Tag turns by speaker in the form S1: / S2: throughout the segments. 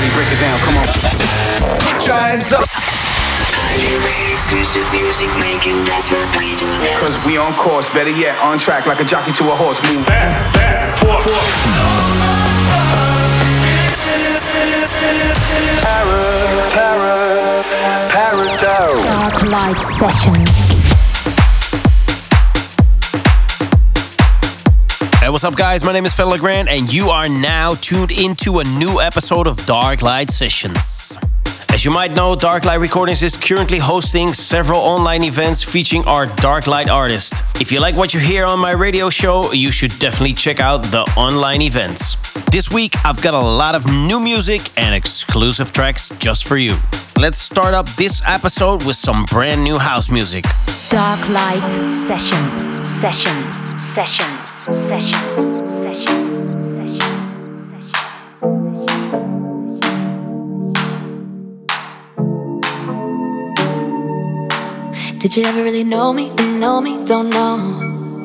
S1: ready, break it down, come on. Put your hands up. Cause we on course, better yet, on track like a jockey to a horse. Move. Back, back, forth, forth.
S2: Para, para, para, Dark Light Sessions.
S3: Hey, what's up, guys? My name is Le Grand, and you are now tuned into a new episode of Dark Light Sessions. As you might know, Dark Light Recordings is currently hosting several online events featuring our Dark Light artists. If you like what you hear on my radio show, you should definitely check out the online events. This week, I've got a lot of new music and exclusive tracks just for you. Let's start up this episode with some brand new house music.
S2: Dark Light Sessions, Sessions, Sessions, Sessions, Sessions.
S4: Sessions, sessions, sessions Did you ever really know me? Know me? Don't know.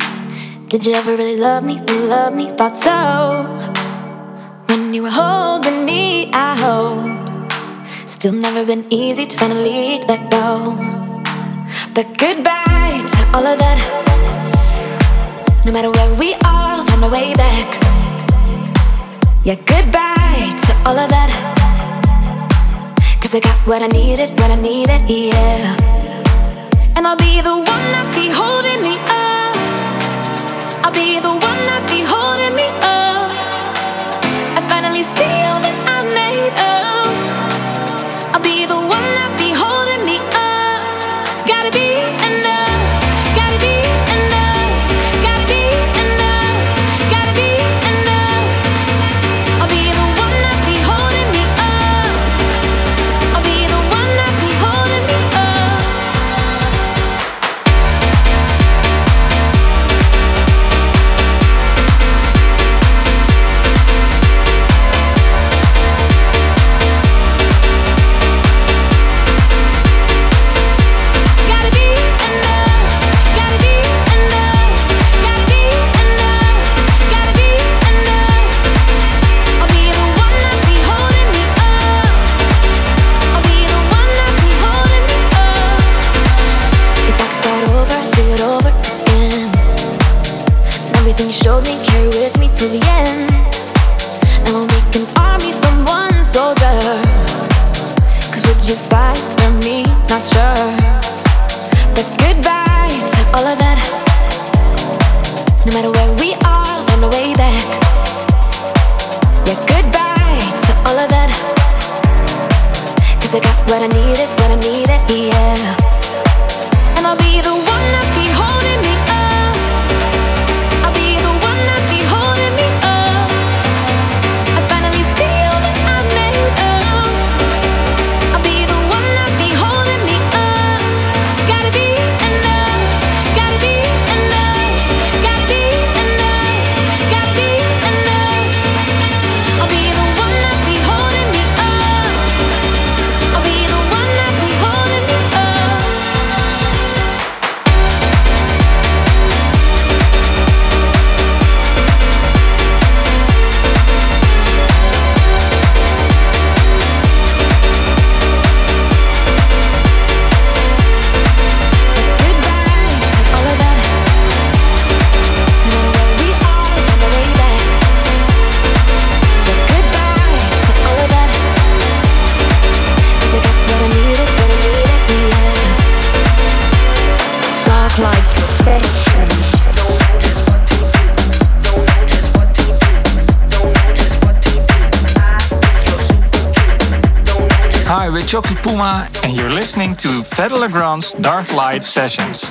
S4: Did you ever really love me? Love me? Thought so. When you were holding me, I hope. Still never been easy to finally let go. But goodbye to all of that. No matter where we are, find a way back. Yeah, goodbye to all of that. Cause I got what I needed, what I needed, yeah. And I'll be the one that be holding me up. I'll be the one that be holding me up. I finally see
S5: Puma, and you're listening to Fedde Le Grand's Dark Light Sessions.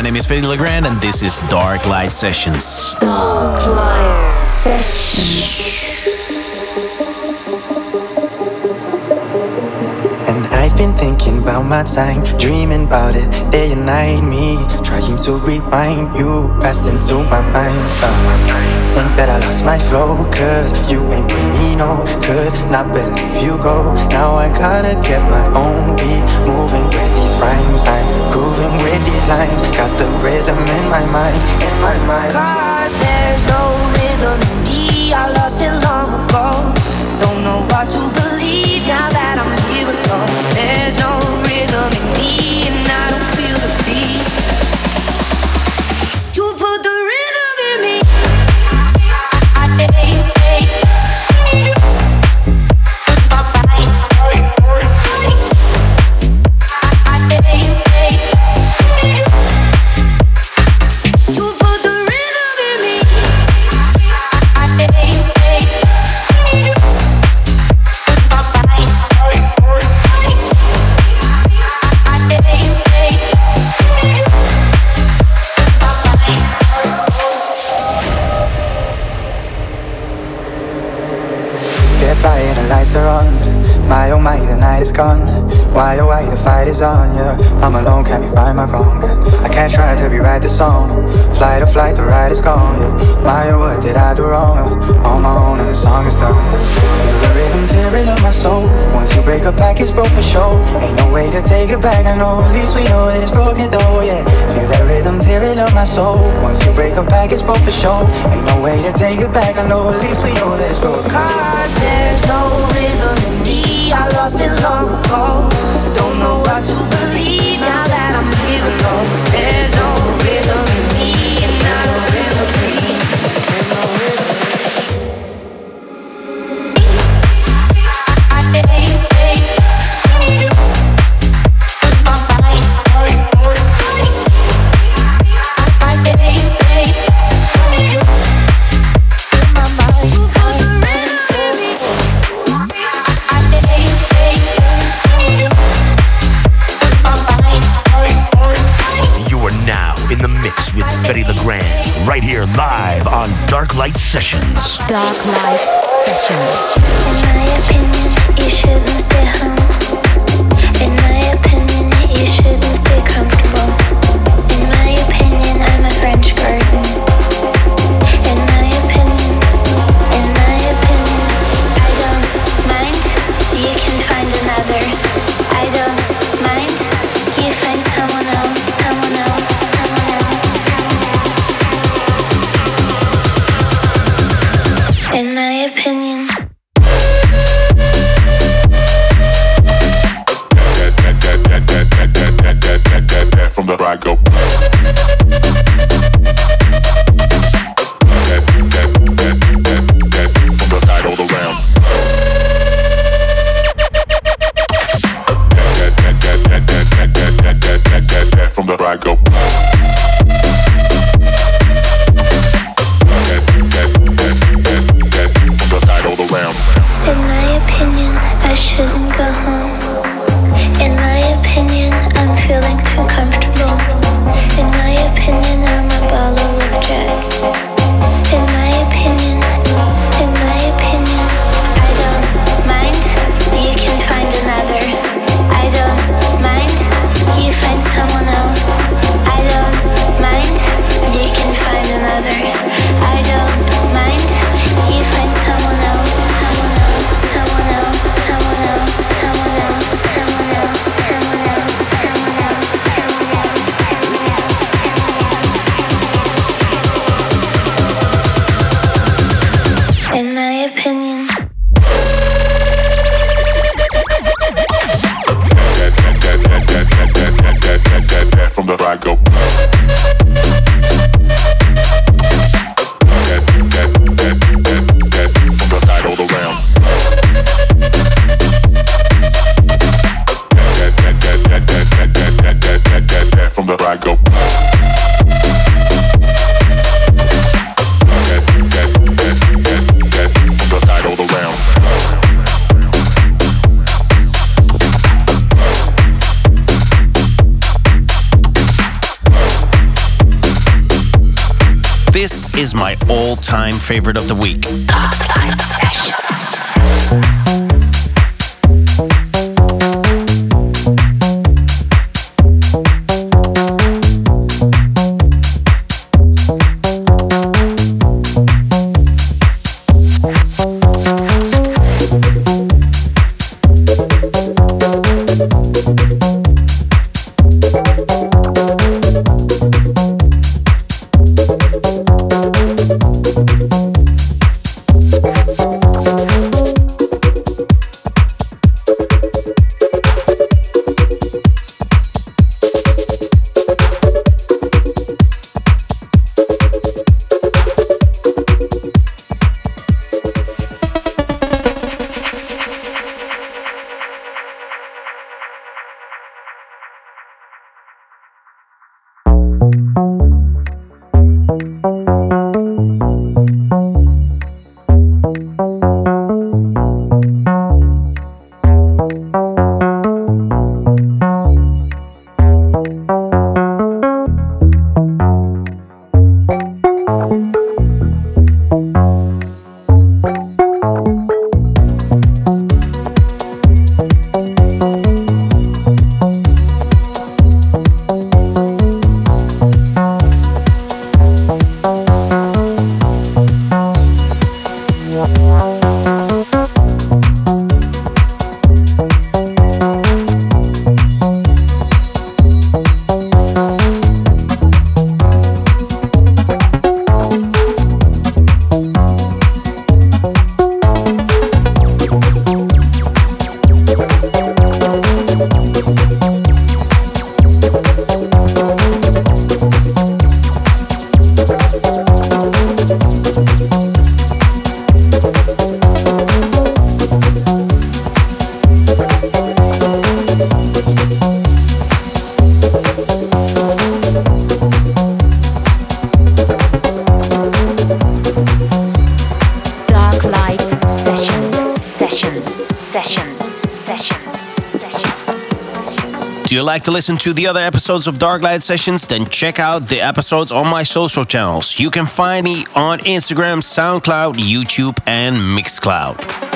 S3: My name is Fedde Le Grand and this is Dark Light Sessions.
S2: Dark Light Sessions.
S6: And I've been thinking about my time, dreaming about it day and night. Me trying to rewind you, passed into my mind. Uh, think that I lost my flow, cause you ain't with me, no. Could not believe you go. Now I gotta get my own beat, moving with these rhymes. I'm grooving with these lines, got the rhythm in my mind, in my mind.
S7: Cause there's no rhythm in me, I lost it long ago. Don't know what to believe now that I'm here alone. There's no rhythm in me,
S6: I'm alone, can't be right my wrong. I can't try to rewrite the song. Flight or flight, the ride is gone. Yeah, my what did I do wrong? On my own and the song is done. Feel the rhythm tearing up my soul. Once you break a back, it's broke for sure. Ain't no way to take it back. I know, at least we know that it's broken though. Yeah, feel that rhythm tearing up my soul. Once you break a back, it's broke for sure. Ain't no way to take it back. I know, at least we know that it's broken.
S7: Cause there's no rhythm in me. I lost it long
S8: Sessions.
S2: Dark Light Sessions.
S3: Favorite of the week.
S9: Dark Light Sessions.
S3: like to listen to the other episodes of Dark Light Sessions, then check out the episodes on my social channels. You can find me on Instagram, SoundCloud, YouTube, and Mixcloud.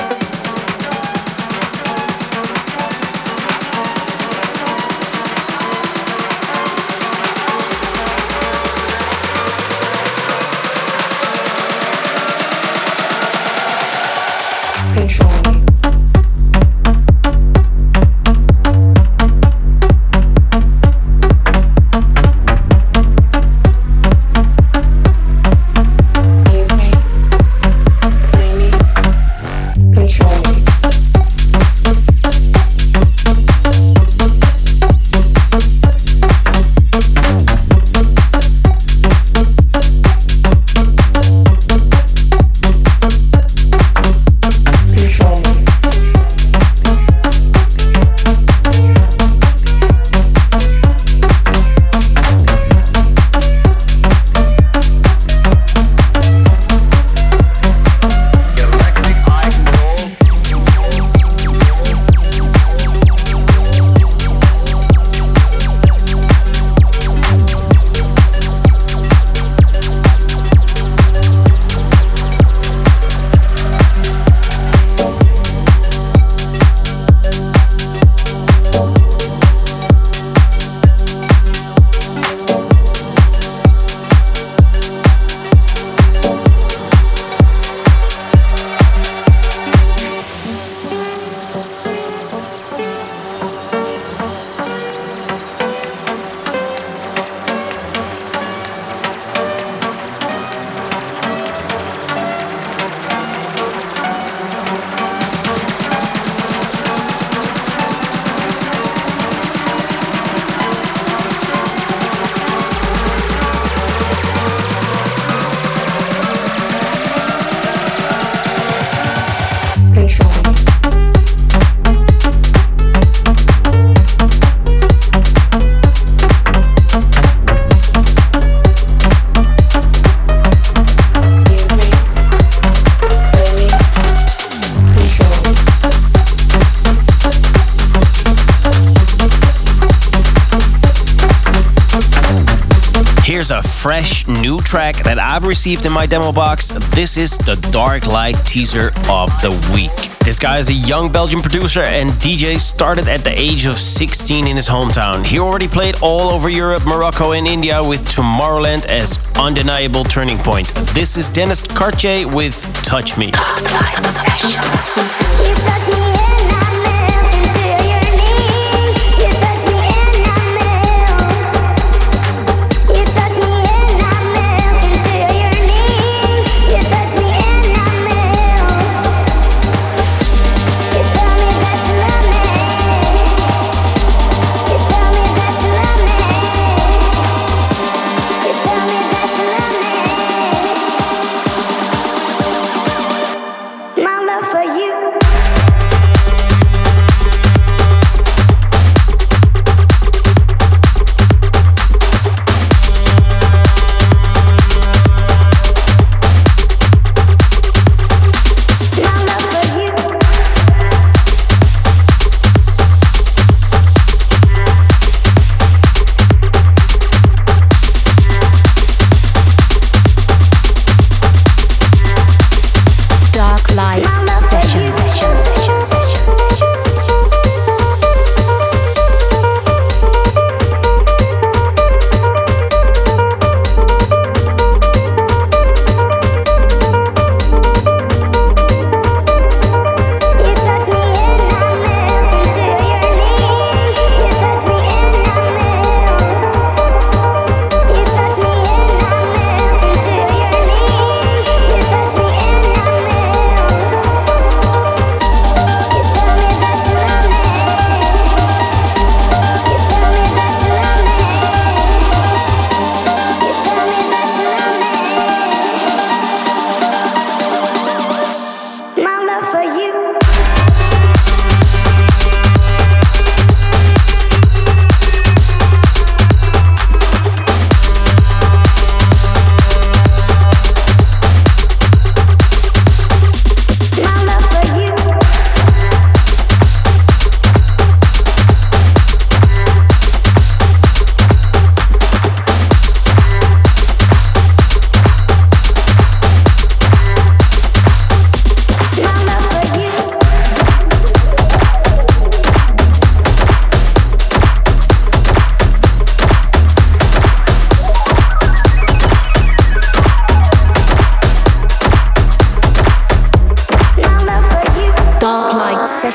S3: Track that I've received in my demo box. This is the Dark Light teaser of the week. This guy is a young Belgian producer and DJ started at the age of 16 in his hometown. He already played all over Europe, Morocco, and India with Tomorrowland as undeniable turning point. This is Dennis Cartier with Touch Me.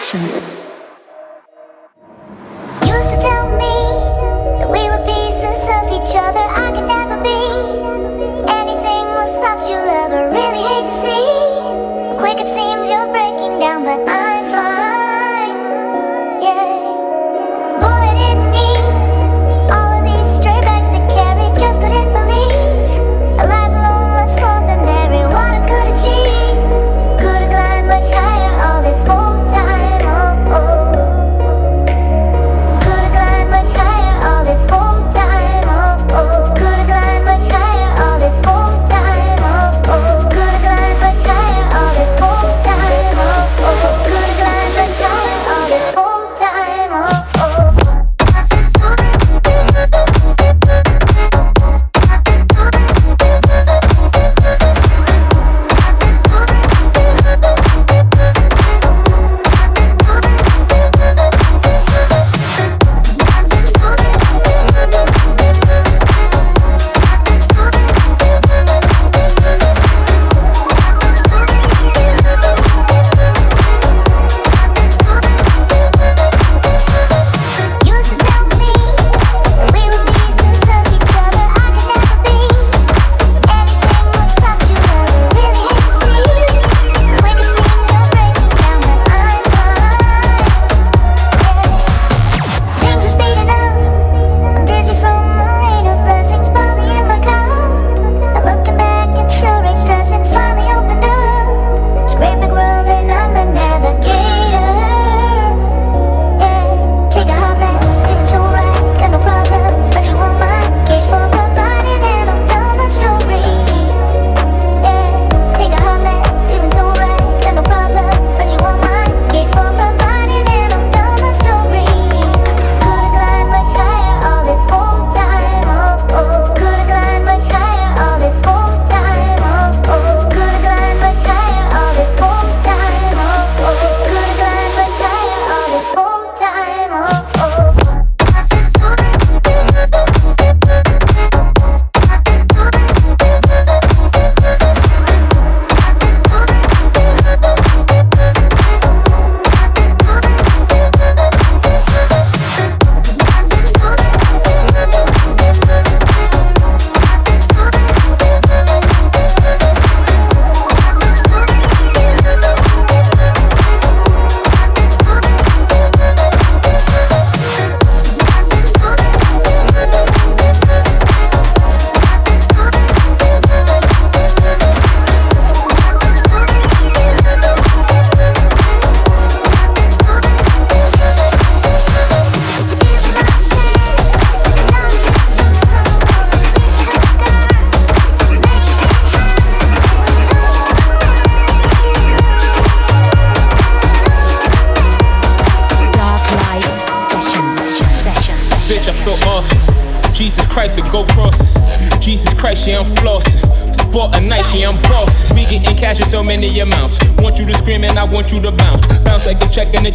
S10: questions.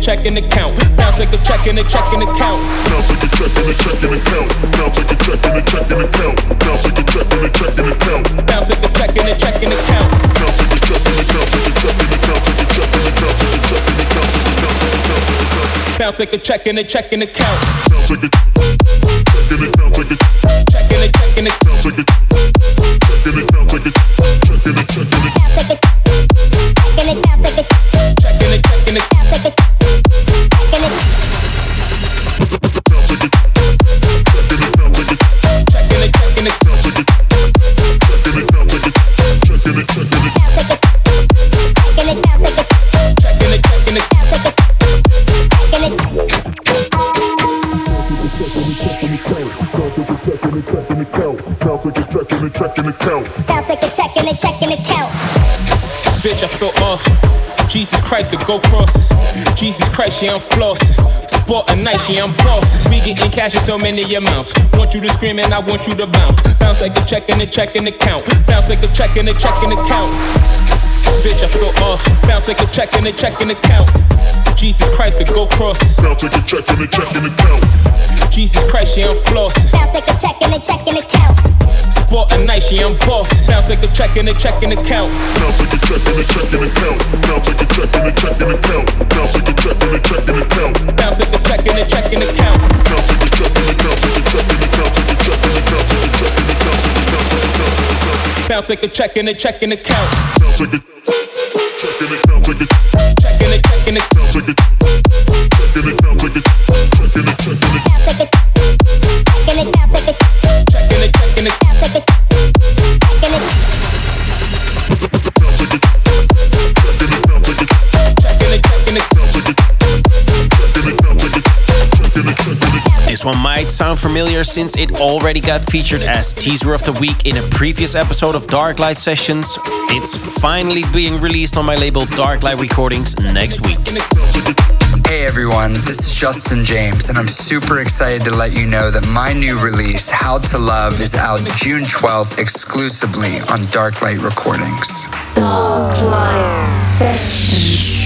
S10: Check and a check and account. Bounce like a check and a check and account.
S11: Bounce like a check and a check and account. Bounce like a check and a check and account. Bounce like a check and a check and account.
S10: Bounce like a check and a check and account.
S11: Bounce like a check and a bounce like a check and a bounce like a check and a bounce like a check and a bounce like a bounce like a bounce like a bounce.
S10: Bounce like a check and a check and account.
S11: Bounce like a check and a bounce like a
S10: check and a check and a
S11: bounce like a check and a bounce like a check and a check and a
S12: bounce like a check and a
S10: check and
S11: account.
S12: bounce like a check and a check and a count.
S10: Bitch, I feel awesome. Uh, Jesus Christ, the go crosses. Jesus Christ, yeah, I'm flossing. Sport a night, yeah, I'm bossing. We getting cash in so many amounts. Want you to scream and I want you to bounce. Bounce like a check and a check and account. Bounce like a check and a check and account. Bitch, I feel awesome. Uh, bounce like a check and a check and account. Jesus Christ, the go crosses.
S11: Bounce like a check and a check and account.
S10: Jesus Christ, yeah, I'm flossing.
S12: Bounce like a check and a check and a count.
S10: Sport a night, yeah, I'm bossing. Bounce like a check and a check and account.
S11: Bounce like a check and a check and account. Bounce like a check and a check and account. Bounce like a check and a check and account.
S10: Bounce like a check and a check and account.
S11: Bounce like a check and a bounce like a check and a bounce like a check and a bounce like a check and a bounce like a bounce like a bounce like a bounce.
S10: Like a check and a check and account.
S11: A check
S10: check check
S11: check check check
S12: check
S10: check check
S12: check
S3: This one might sound familiar since it already got featured as teaser of the week in a previous episode of Dark Light Sessions. It's finally being released on my label Dark Light Recordings next week.
S13: Hey everyone, this is Justin James, and I'm super excited to let you know that my new release, How to Love, is out June 12th exclusively on Dark Light Recordings.
S2: Dark Light Sessions.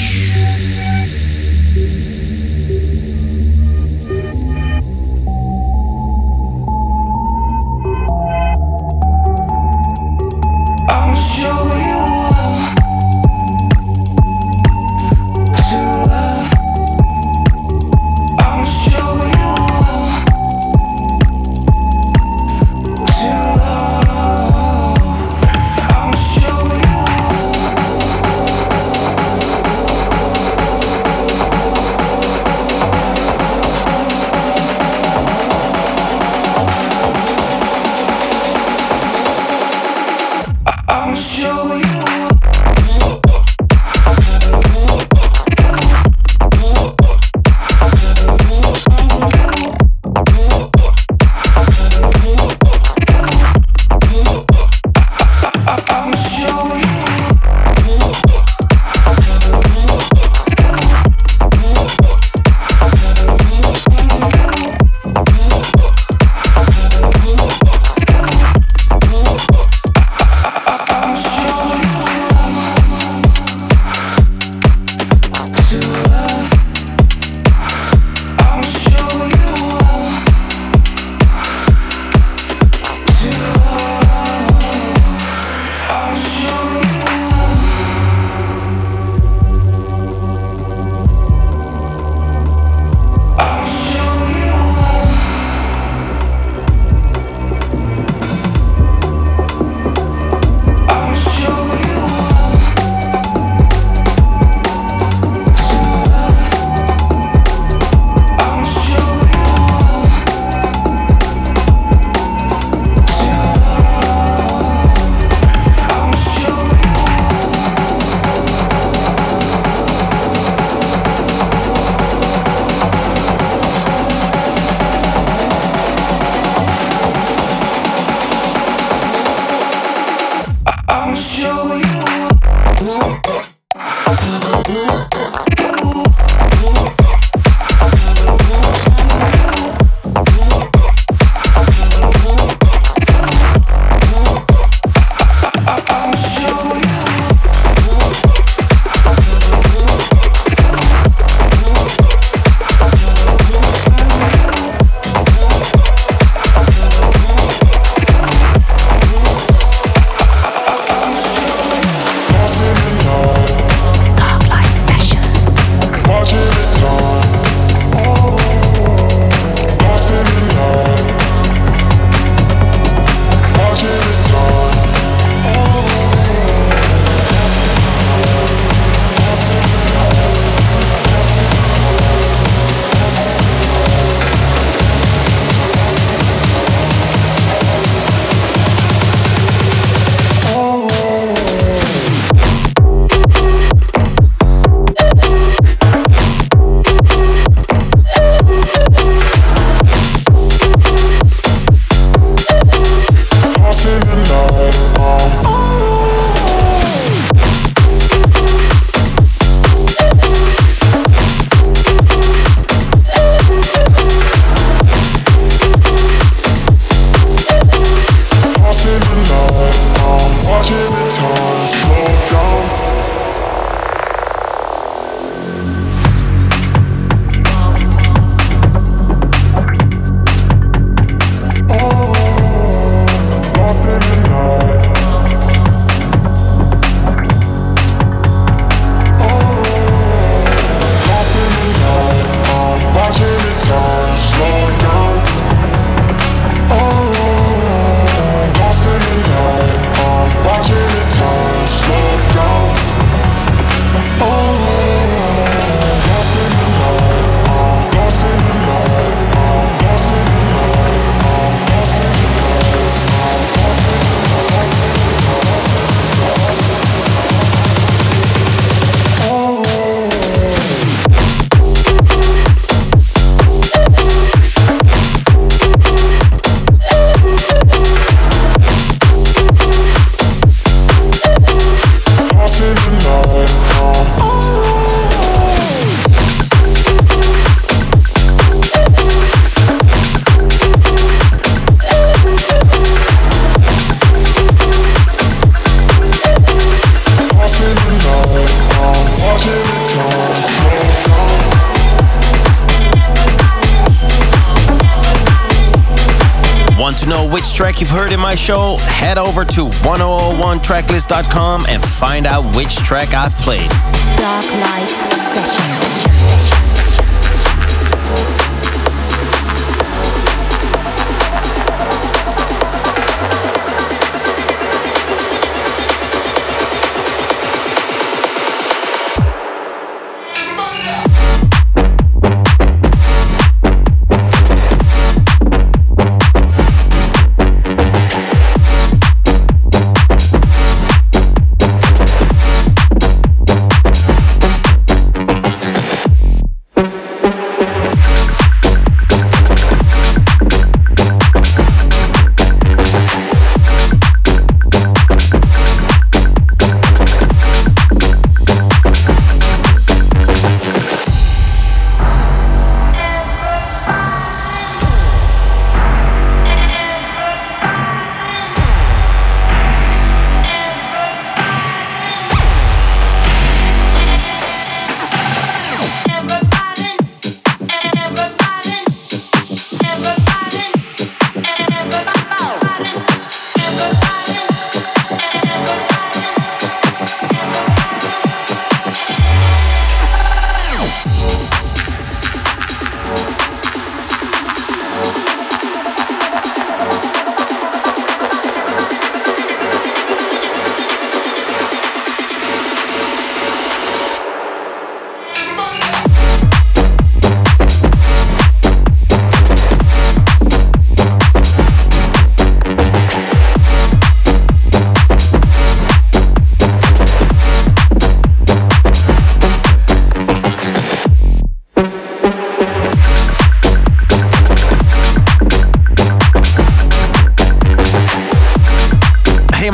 S3: 1001tracklist.com and find out which track I've played.
S2: Dark Light Sessions.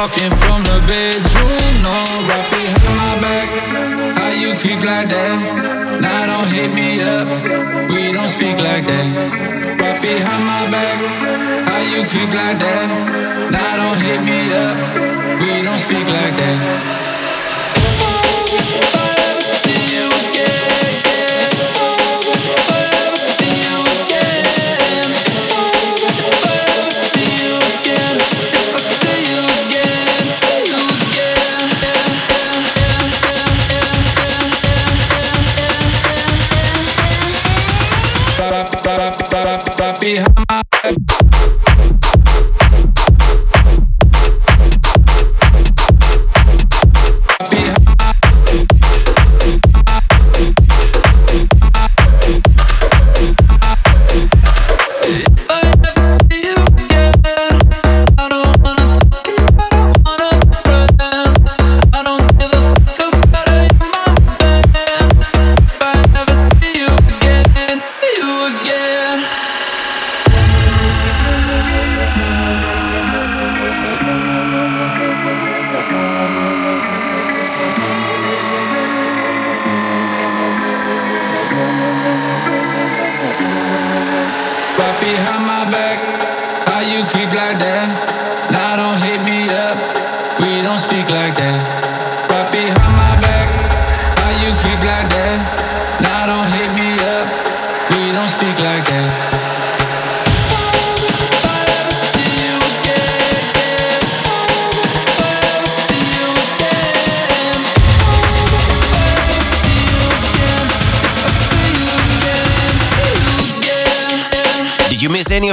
S14: Talking from the bedroom, no Right behind my back. How you creep like that? Now don't hit me up. We don't speak like that. Right behind my back. How you creep like that? Now don't hit me up. We don't speak like that.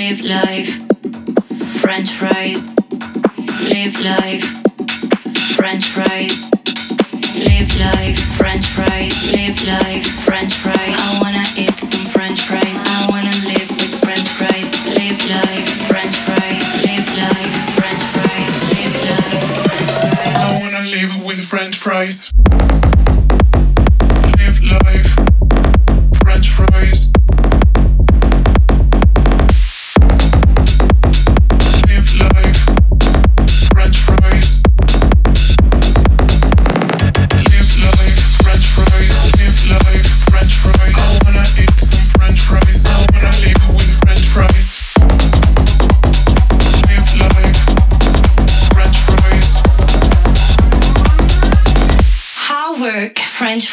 S15: live life. French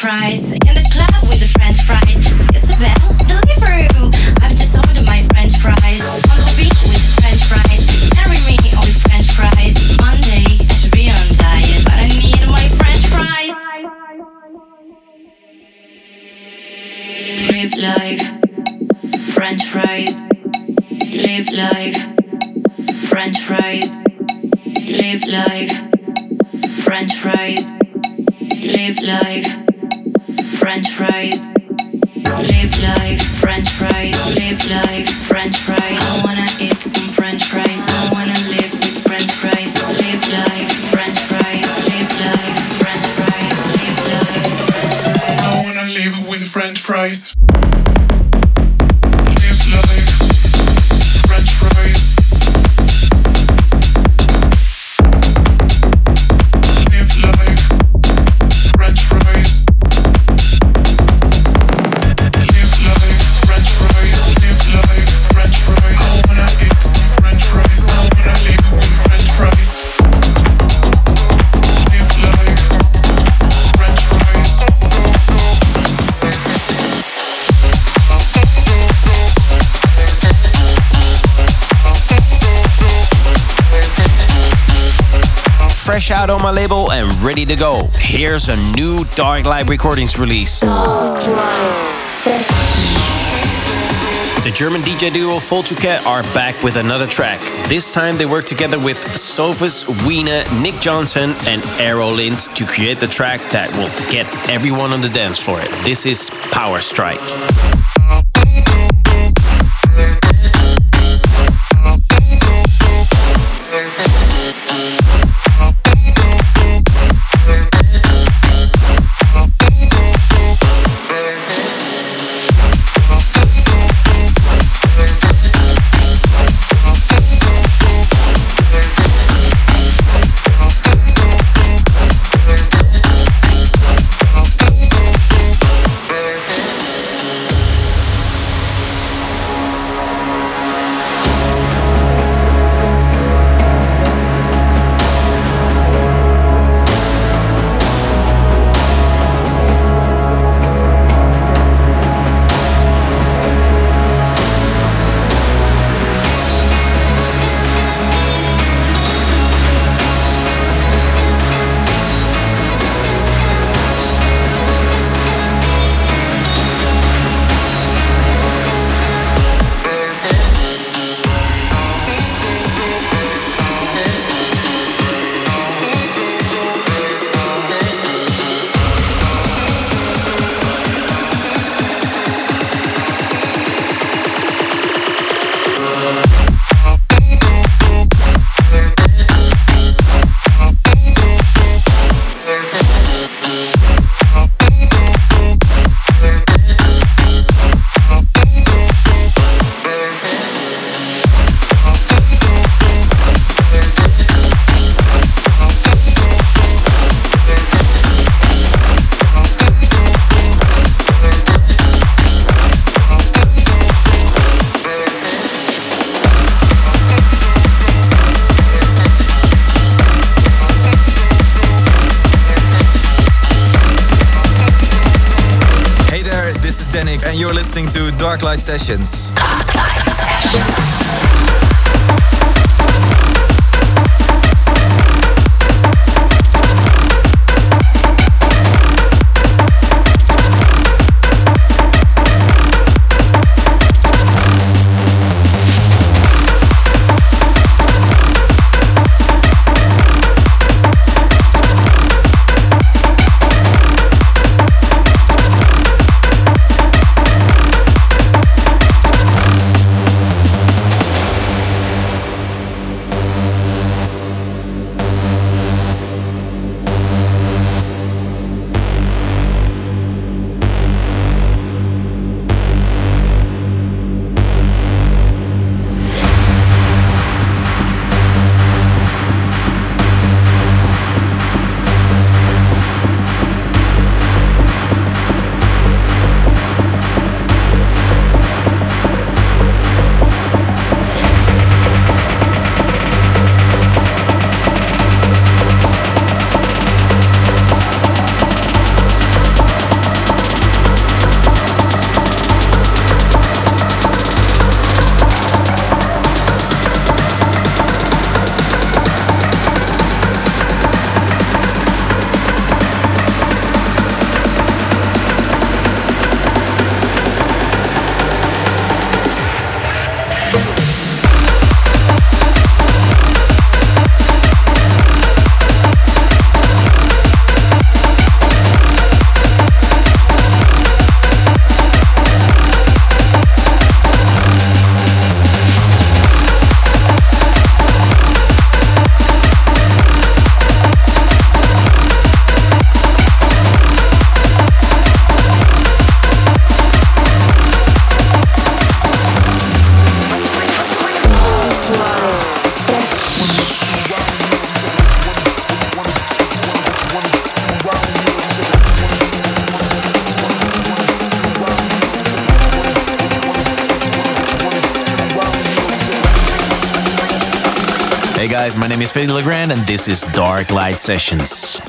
S15: fries in the club with the French fries. Isabel, Deliveroo. I've just ordered my French fries on the beach with the French fries. Marry me on the French fries. Monday I should be on diet, but I need my French fries. Live life, French fries. Live life, French fries. Live life, French fries. Live life, French fries. Live life,
S3: out on my label and ready to go. Here's a new Dark Light Recordings release. The German DJ duo Voltuket are back with another track. This time they work together with Sophus, Weena, Nick Johnson, and Aero Lind to create the track that will get everyone on the dance floor. This is Power Strike.
S16: You're listening to Dark Light Sessions.
S2: Dark Light Sessions.
S9: And this is Dark Light Sessions.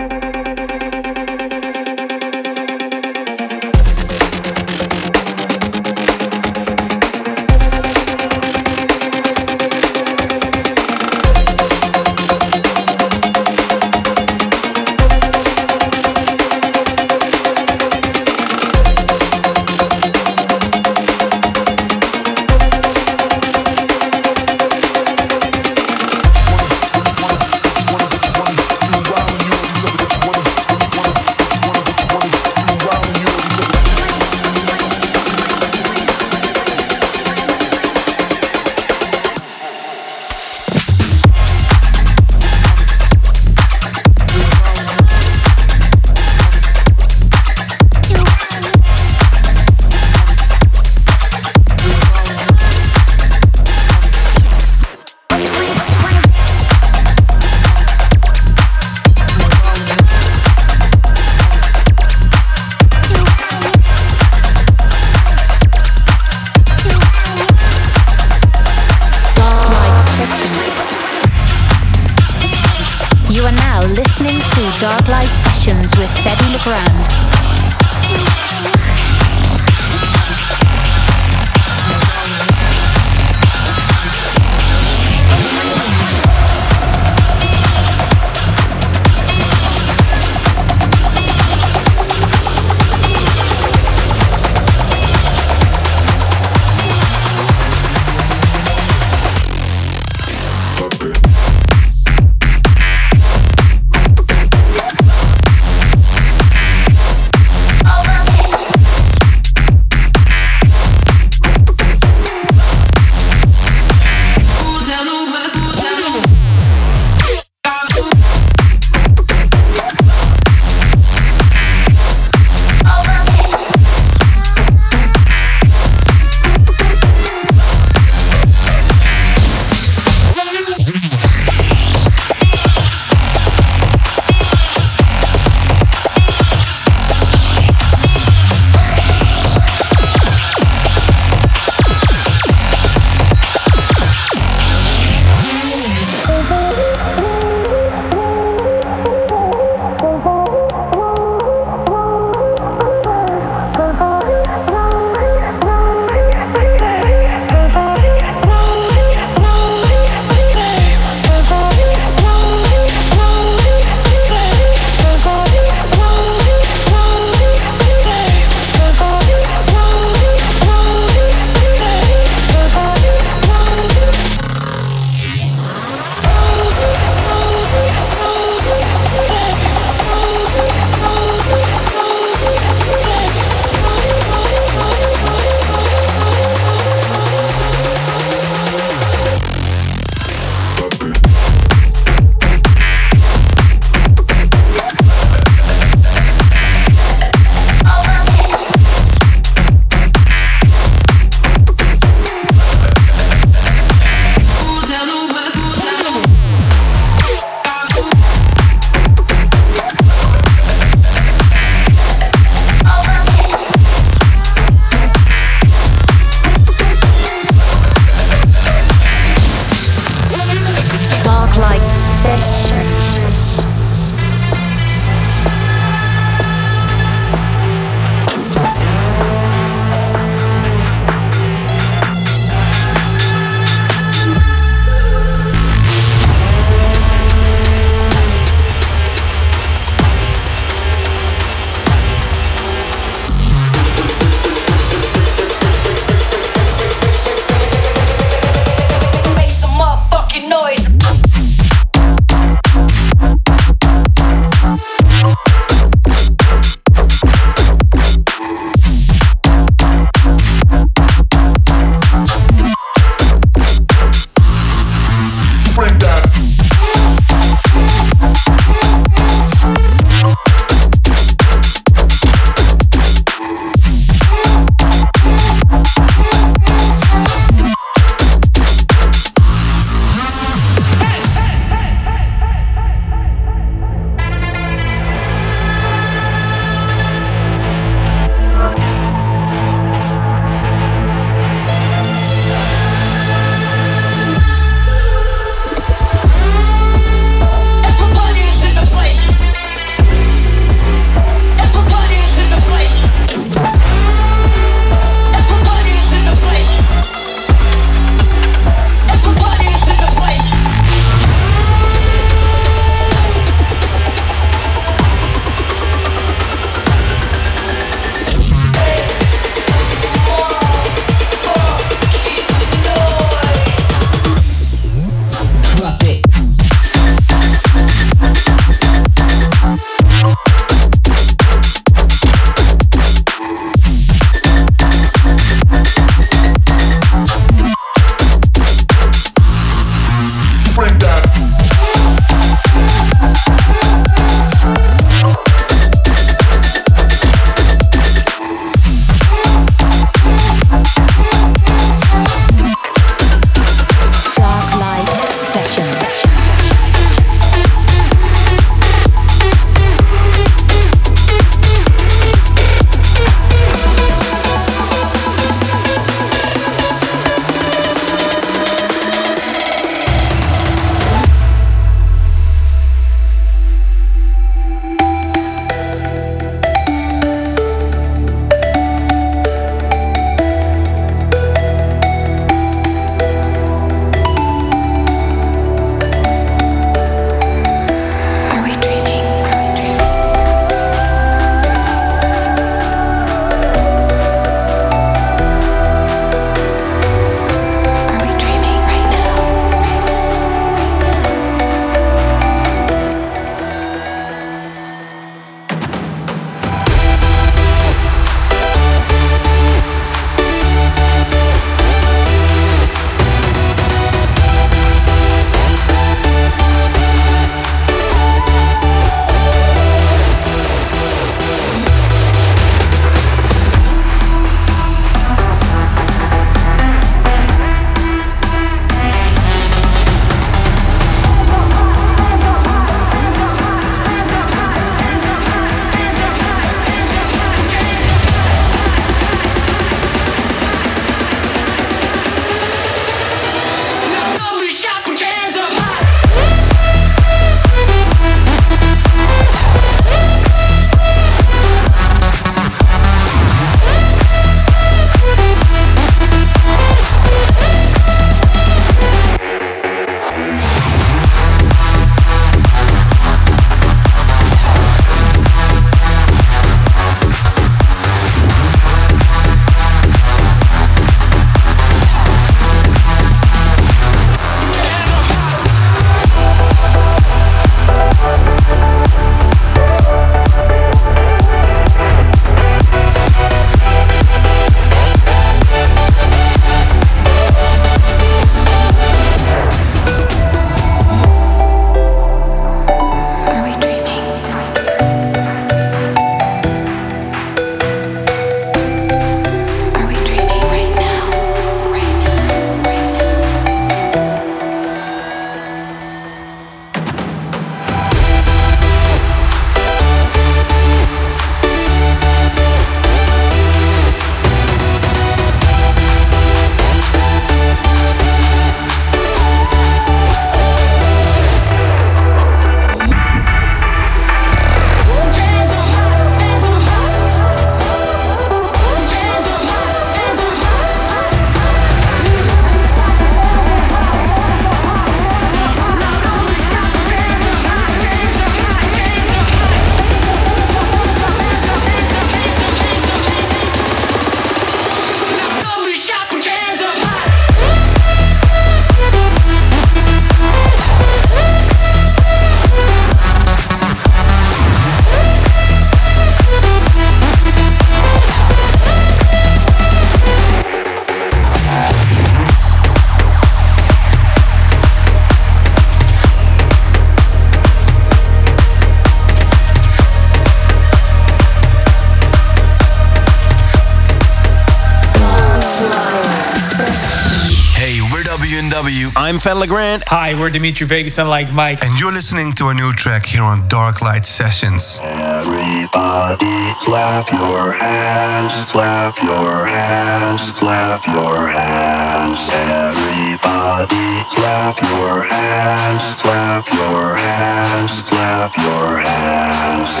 S17: You.
S3: I'm Fedde Le Grand.
S18: Hi, we're Dimitri Vegas and like Mike.
S19: And you're listening to a new track here on Dark Light Sessions.
S20: Everybody clap your hands, clap your hands, clap your hands. Everybody clap your hands, clap your hands, clap your hands.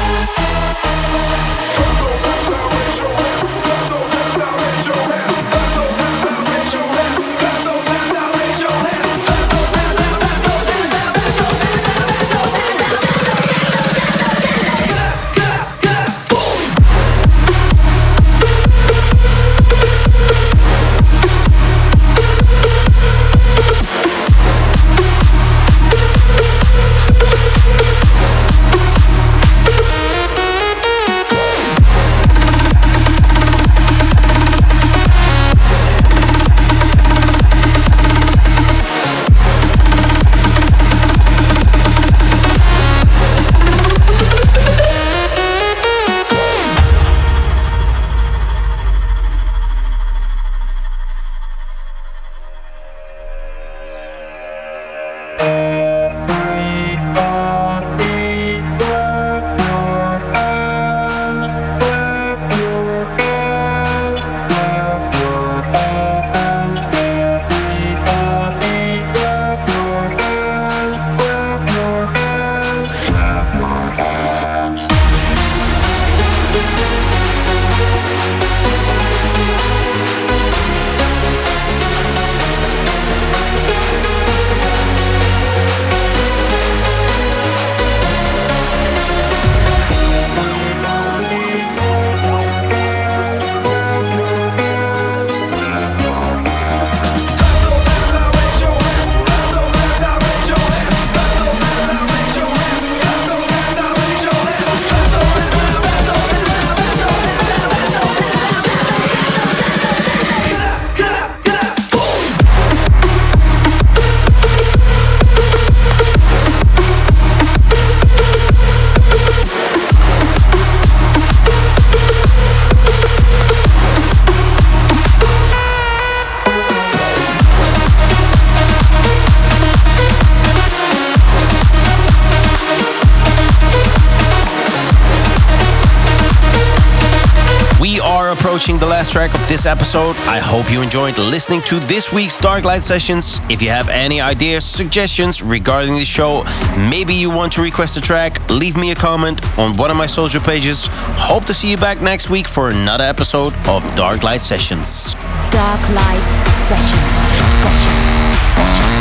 S3: this episode. I hope you enjoyed listening to this week's Dark Light Sessions. If you have any ideas, suggestions regarding the show, maybe you want to request a track, leave me a comment on one of my social pages. Hope to see you back next week for another episode of Dark Light Sessions.
S21: Dark Light Sessions. Sessions. Sessions.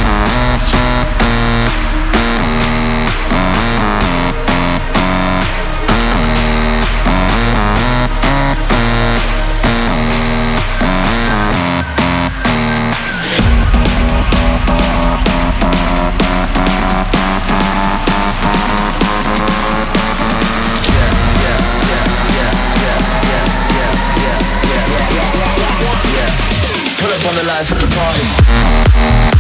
S21: Life of the party.